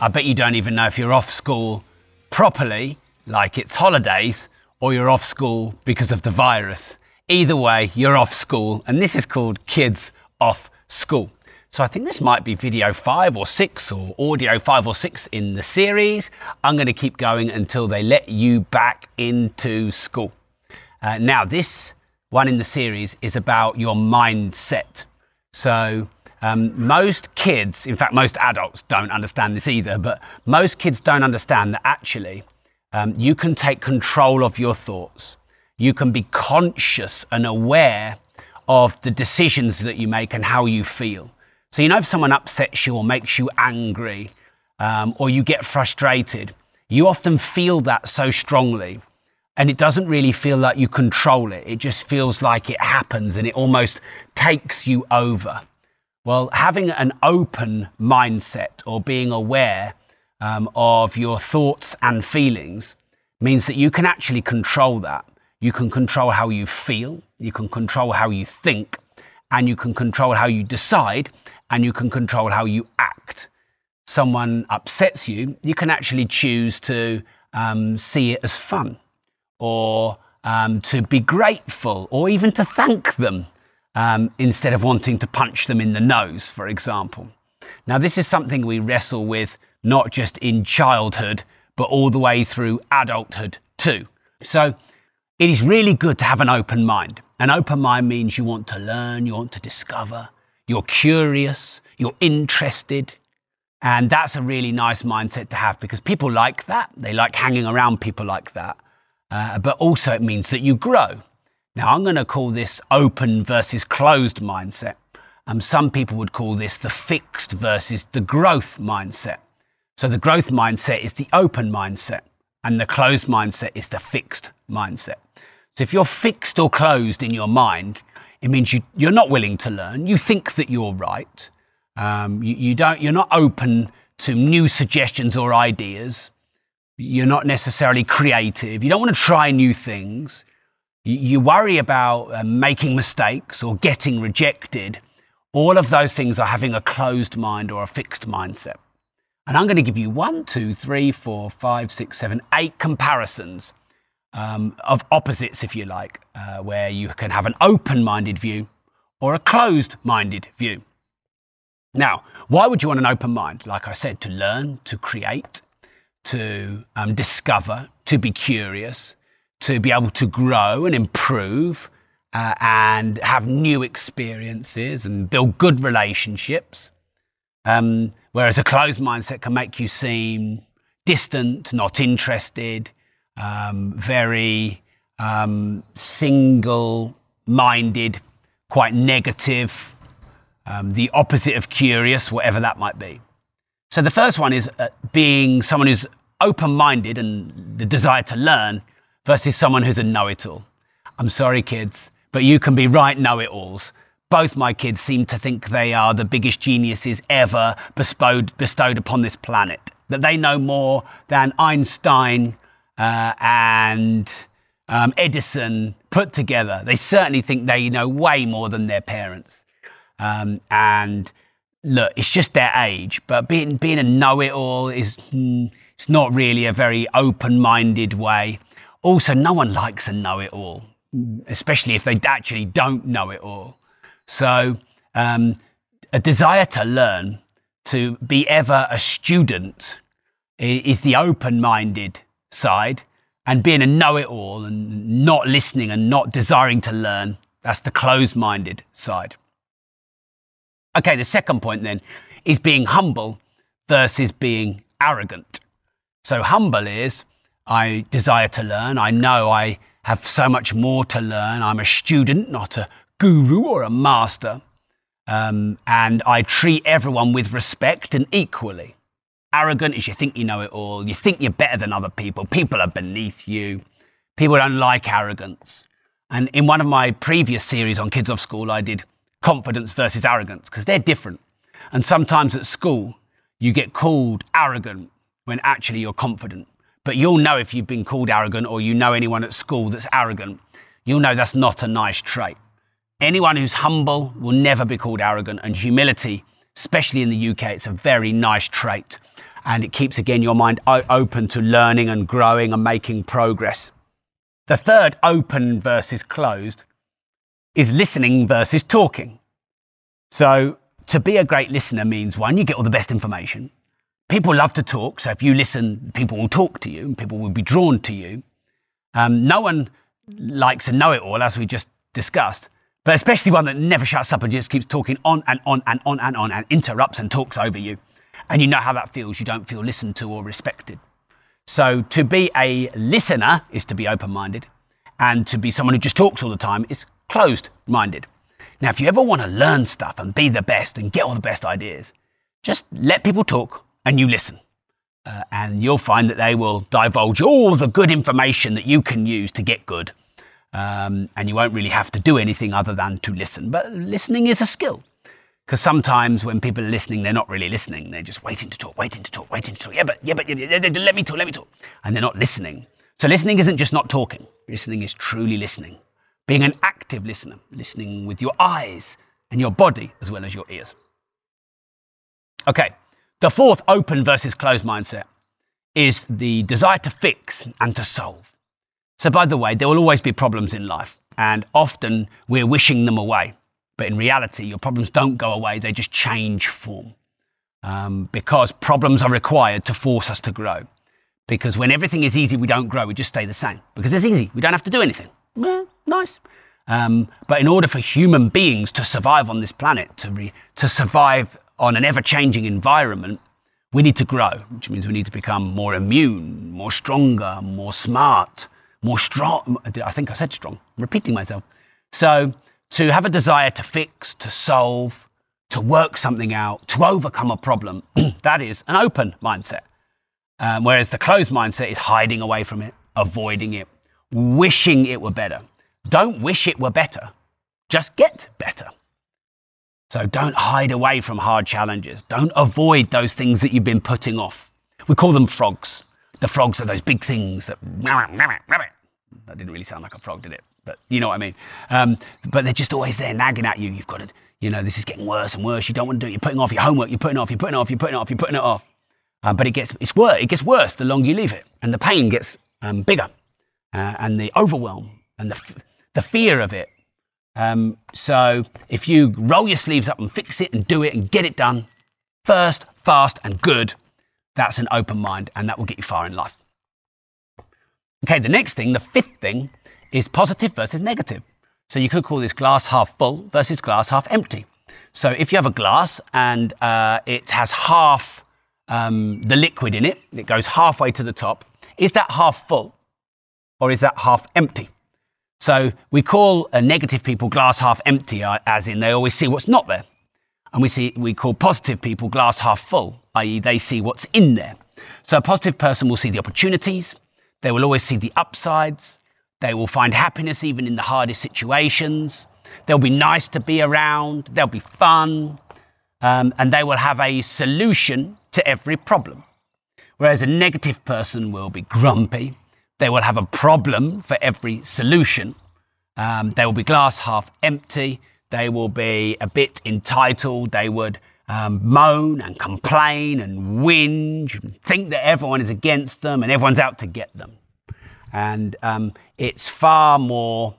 I bet you don't even know if you're off school properly, like it's holidays, or you're off school because of the virus. Either way, you're off school, and this is called Kids Off School. So I think this might be video five or six or audio five or six in the series. I'm going to keep going until they let you back into school. Uh, now, this one in the series is about your mindset. So, um, most kids, in fact, most adults don't understand this either, but most kids don't understand that actually um, you can take control of your thoughts. You can be conscious and aware of the decisions that you make and how you feel. So, you know, if someone upsets you or makes you angry um, or you get frustrated, you often feel that so strongly. And it doesn't really feel like you control it. It just feels like it happens and it almost takes you over. Well, having an open mindset or being aware um, of your thoughts and feelings means that you can actually control that. You can control how you feel, you can control how you think, and you can control how you decide, and you can control how you act. Someone upsets you, you can actually choose to um, see it as fun or um, to be grateful or even to thank them um, instead of wanting to punch them in the nose, for example. Now, this is something we wrestle with not just in childhood, but all the way through adulthood too. So, it is really good to have an open mind. An open mind means you want to learn, you want to discover, you're curious, you're interested. And that's a really nice mindset to have because people like that. They like hanging around people like that. Uh, but also, it means that you grow. Now, I'm going to call this open versus closed mindset. Um, some people would call this the fixed versus the growth mindset. So, the growth mindset is the open mindset, and the closed mindset is the fixed mindset. So, if you're fixed or closed in your mind, it means you, you're not willing to learn. You think that you're right. Um, you, you don't, you're not open to new suggestions or ideas. You're not necessarily creative. You don't want to try new things. You worry about uh, making mistakes or getting rejected. All of those things are having a closed mind or a fixed mindset. And I'm going to give you one, two, three, four, five, six, seven, eight comparisons um, of opposites, if you like, uh, where you can have an open minded view or a closed minded view. Now, why would you want an open mind? Like I said, to learn, to create, to um, discover, to be curious, to be able to grow and improve uh, and have new experiences and build good relationships. Um, whereas a closed mindset can make you seem distant, not interested, um, very um, single minded, quite negative, um, the opposite of curious, whatever that might be. So the first one is uh, being someone who's open minded and the desire to learn versus someone who's a know it all. I'm sorry, kids, but you can be right know it alls. Both my kids seem to think they are the biggest geniuses ever bestowed, bestowed upon this planet, that they know more than Einstein uh, and um, Edison put together. They certainly think they know way more than their parents. Um, and look, it's just their age, but being, being a know it all is mm, it's not really a very open minded way also, no one likes a know it all, especially if they actually don't know it all. So, um, a desire to learn, to be ever a student, is the open minded side. And being a know it all and not listening and not desiring to learn, that's the closed minded side. Okay, the second point then is being humble versus being arrogant. So, humble is I desire to learn. I know I have so much more to learn. I'm a student, not a guru or a master. Um, and I treat everyone with respect and equally. Arrogant is you think you know it all. You think you're better than other people. People are beneath you. People don't like arrogance. And in one of my previous series on Kids Off School, I did confidence versus arrogance because they're different. And sometimes at school, you get called arrogant when actually you're confident. But you'll know if you've been called arrogant or you know anyone at school that's arrogant, you'll know that's not a nice trait. Anyone who's humble will never be called arrogant, and humility, especially in the UK, it's a very nice trait. And it keeps, again, your mind open to learning and growing and making progress. The third, open versus closed, is listening versus talking. So, to be a great listener means one, you get all the best information. People love to talk, so if you listen, people will talk to you and people will be drawn to you. Um, no one likes a know it all, as we just discussed, but especially one that never shuts up and just keeps talking on and on and on and on and interrupts and talks over you. And you know how that feels. You don't feel listened to or respected. So to be a listener is to be open minded, and to be someone who just talks all the time is closed minded. Now, if you ever want to learn stuff and be the best and get all the best ideas, just let people talk and you listen. Uh, and you'll find that they will divulge all the good information that you can use to get good. Um, and you won't really have to do anything other than to listen. But listening is a skill. Because sometimes when people are listening, they're not really listening. They're just waiting to talk, waiting to talk, waiting to talk. Yeah, but, yeah, but, yeah, yeah, yeah, let me talk, let me talk. And they're not listening. So listening isn't just not talking. Listening is truly listening. Being an active listener, listening with your eyes and your body as well as your ears. Okay, the fourth open versus closed mindset is the desire to fix and to solve. So, by the way, there will always be problems in life, and often we're wishing them away. But in reality, your problems don't go away, they just change form. Um, because problems are required to force us to grow. Because when everything is easy, we don't grow, we just stay the same. Because it's easy, we don't have to do anything. Nice. Um, but in order for human beings to survive on this planet, to, re- to survive on an ever changing environment, we need to grow, which means we need to become more immune, more stronger, more smart, more strong. I think I said strong, I'm repeating myself. So to have a desire to fix, to solve, to work something out, to overcome a problem, that is an open mindset. Um, whereas the closed mindset is hiding away from it, avoiding it, wishing it were better. Don't wish it were better, just get better. So don't hide away from hard challenges. Don't avoid those things that you've been putting off. We call them frogs. The frogs are those big things that. That didn't really sound like a frog, did it? but you know what I mean. Um, but they're just always there nagging at you. You've got to, you know, this is getting worse and worse. You don't want to do it. You're putting off your homework. You're putting off. You're putting off. You're putting off. You're putting it off. Um, but it gets it's worse. It gets worse the longer you leave it, and the pain gets um, bigger, uh, and the overwhelm and the the fear of it. Um, so if you roll your sleeves up and fix it and do it and get it done first, fast and good, that's an open mind, and that will get you far in life. Okay, the next thing, the fifth thing, is positive versus negative. So you could call this glass half full versus glass half empty. So if you have a glass and uh, it has half um, the liquid in it, it goes halfway to the top, is that half full or is that half empty? So we call a negative people glass half empty, uh, as in they always see what's not there. And we, see, we call positive people glass half full, i.e., they see what's in there. So a positive person will see the opportunities, they will always see the upsides, they will find happiness even in the hardest situations. They'll be nice to be around. They'll be fun. Um, and they will have a solution to every problem. Whereas a negative person will be grumpy. They will have a problem for every solution. Um, they will be glass half empty. They will be a bit entitled. They would um, moan and complain and whinge and think that everyone is against them and everyone's out to get them and um, it's far more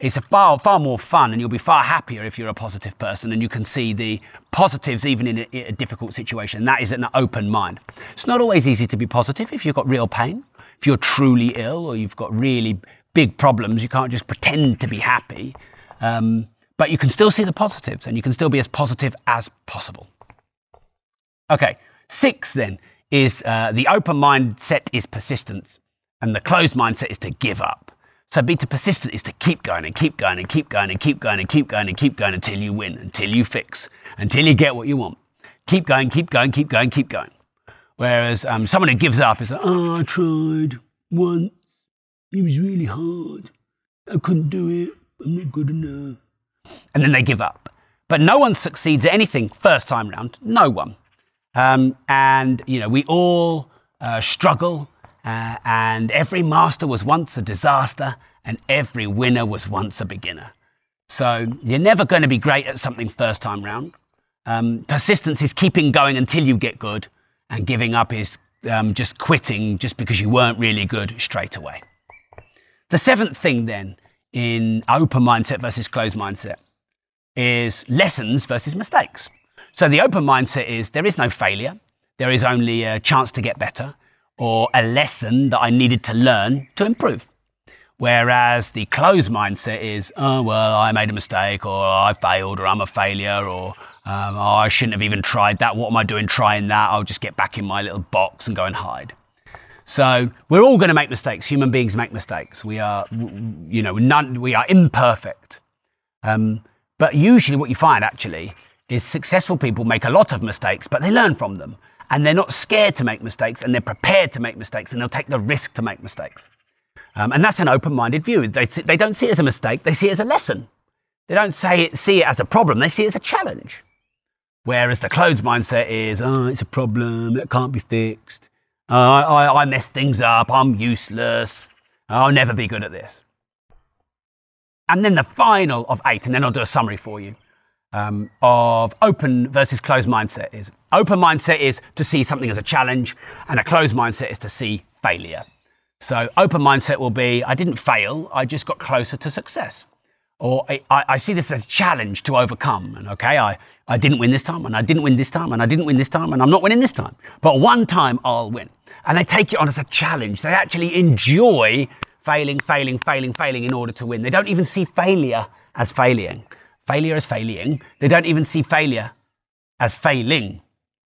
it's a far far more fun and you'll be far happier if you're a positive person and you can see the positives even in a, a, difficult situation that is an open mind it's not always easy to be positive if you've got real pain if you're truly ill or you've got really big problems you can't just pretend to be happy um, but you can still see the positives and you can still be as positive as possible okay six then is uh, the open mindset is persistence and the closed mindset is to give up. So be to persistent is to keep going and keep going and keep going and keep going and keep going and keep going until you win, until you fix, until you get what you want. Keep going, keep going, keep going, keep going. Whereas um, someone who gives up is like, oh, I tried once. It was really hard. I couldn't do it. I'm not good enough. And then they give up. But no one succeeds at anything first time round. No one. Um, and, you know, we all uh, struggle. Uh, and every master was once a disaster, and every winner was once a beginner. So you're never going to be great at something first time round. Um, persistence is keeping going until you get good, and giving up is um, just quitting just because you weren't really good straight away. The seventh thing, then, in open mindset versus closed mindset is lessons versus mistakes. So the open mindset is there is no failure, there is only a chance to get better or a lesson that I needed to learn to improve. Whereas the closed mindset is, oh, well, I made a mistake, or I failed, or I'm a failure, or um, oh, I shouldn't have even tried that. What am I doing trying that? I'll just get back in my little box and go and hide. So we're all going to make mistakes. Human beings make mistakes. We are, you know, none, we are imperfect. Um, but usually, what you find actually is successful people make a lot of mistakes, but they learn from them. And they're not scared to make mistakes, and they're prepared to make mistakes, and they'll take the risk to make mistakes. Um, and that's an open minded view. They, they don't see it as a mistake, they see it as a lesson. They don't say it, see it as a problem, they see it as a challenge. Whereas the closed mindset is, oh, it's a problem, it can't be fixed. Uh, I, I mess things up, I'm useless, I'll never be good at this. And then the final of eight, and then I'll do a summary for you um, of open versus closed mindset is open mindset is to see something as a challenge, and a closed mindset is to see failure. So open mindset will be I didn't fail, I just got closer to success. Or I, I, see this as a challenge to overcome. And okay, I, I didn't win this time, and I didn't win this time, and I didn't win this time, and I'm not winning this time. But one time I'll win. And they take it on as a challenge. They actually enjoy failing, failing, failing, failing in order to win. They don't even see failure as failing failure as failing. They don't even see failure as failing.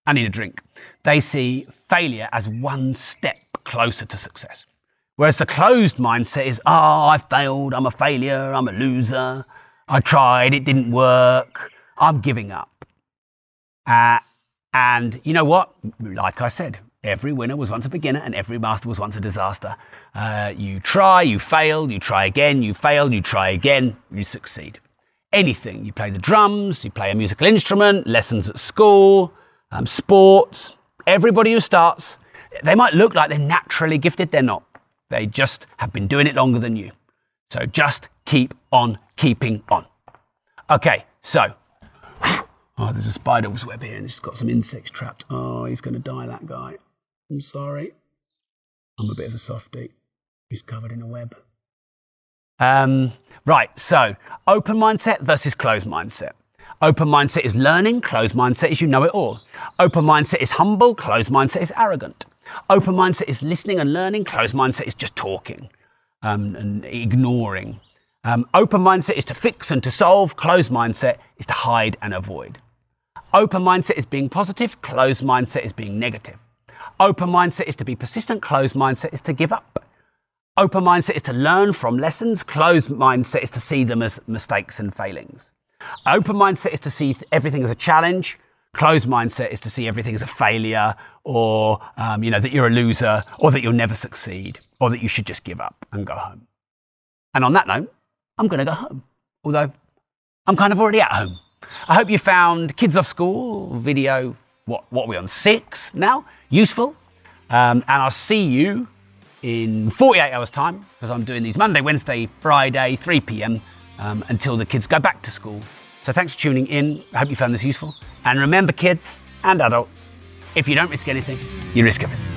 I need a drink. They see failure as one step closer to success. Whereas the closed mindset is, oh, I failed, I'm a failure, I'm a loser, I tried, it didn't work, I'm giving up. Uh, and you know what? Like I said, every winner was once a beginner and every master was once a disaster. Uh, you try, you fail, you try again, you fail, you try again, you succeed anything. You play the drums, you play a musical instrument, lessons at school, um, sports. Everybody who starts, they might look like they're naturally gifted, they're not. They just have been doing it longer than you. So just keep on keeping on. Okay, so. Oh, there's a spider's web here and it's got some insects trapped. Oh, he's going to die, that guy. I'm sorry. I'm a bit of a softie. He's covered in a web. Um, right, so open mindset versus closed mindset. Open mindset is learning, closed mindset is you know it all. Open mindset is humble, closed mindset is arrogant. Open mindset is listening and learning, closed mindset is just talking um, and ignoring. Um, open mindset is to fix and to solve, closed mindset is to hide and avoid. Open mindset is being positive, closed mindset is being negative. Open mindset is to be persistent, closed mindset is to give up. Open mindset is to learn from lessons. Closed mindset is to see them as mistakes and failings. Open mindset is to see everything as a challenge. Closed mindset is to see everything as a failure or, um, you know, that you're a loser or that you'll never succeed or that you should just give up and go home. And on that note, I'm going to go home. Although I'm kind of already at home. I hope you found Kids Off School video, what, what are we on, six now? Useful. Um, and I'll see you in 48 hours' time because I'm doing these Monday, Wednesday, Friday, 3 p.m. Um, until the kids go back to school. So thanks for tuning in. I hope you found this useful. And remember, kids and adults, if you don't risk anything, you risk everything.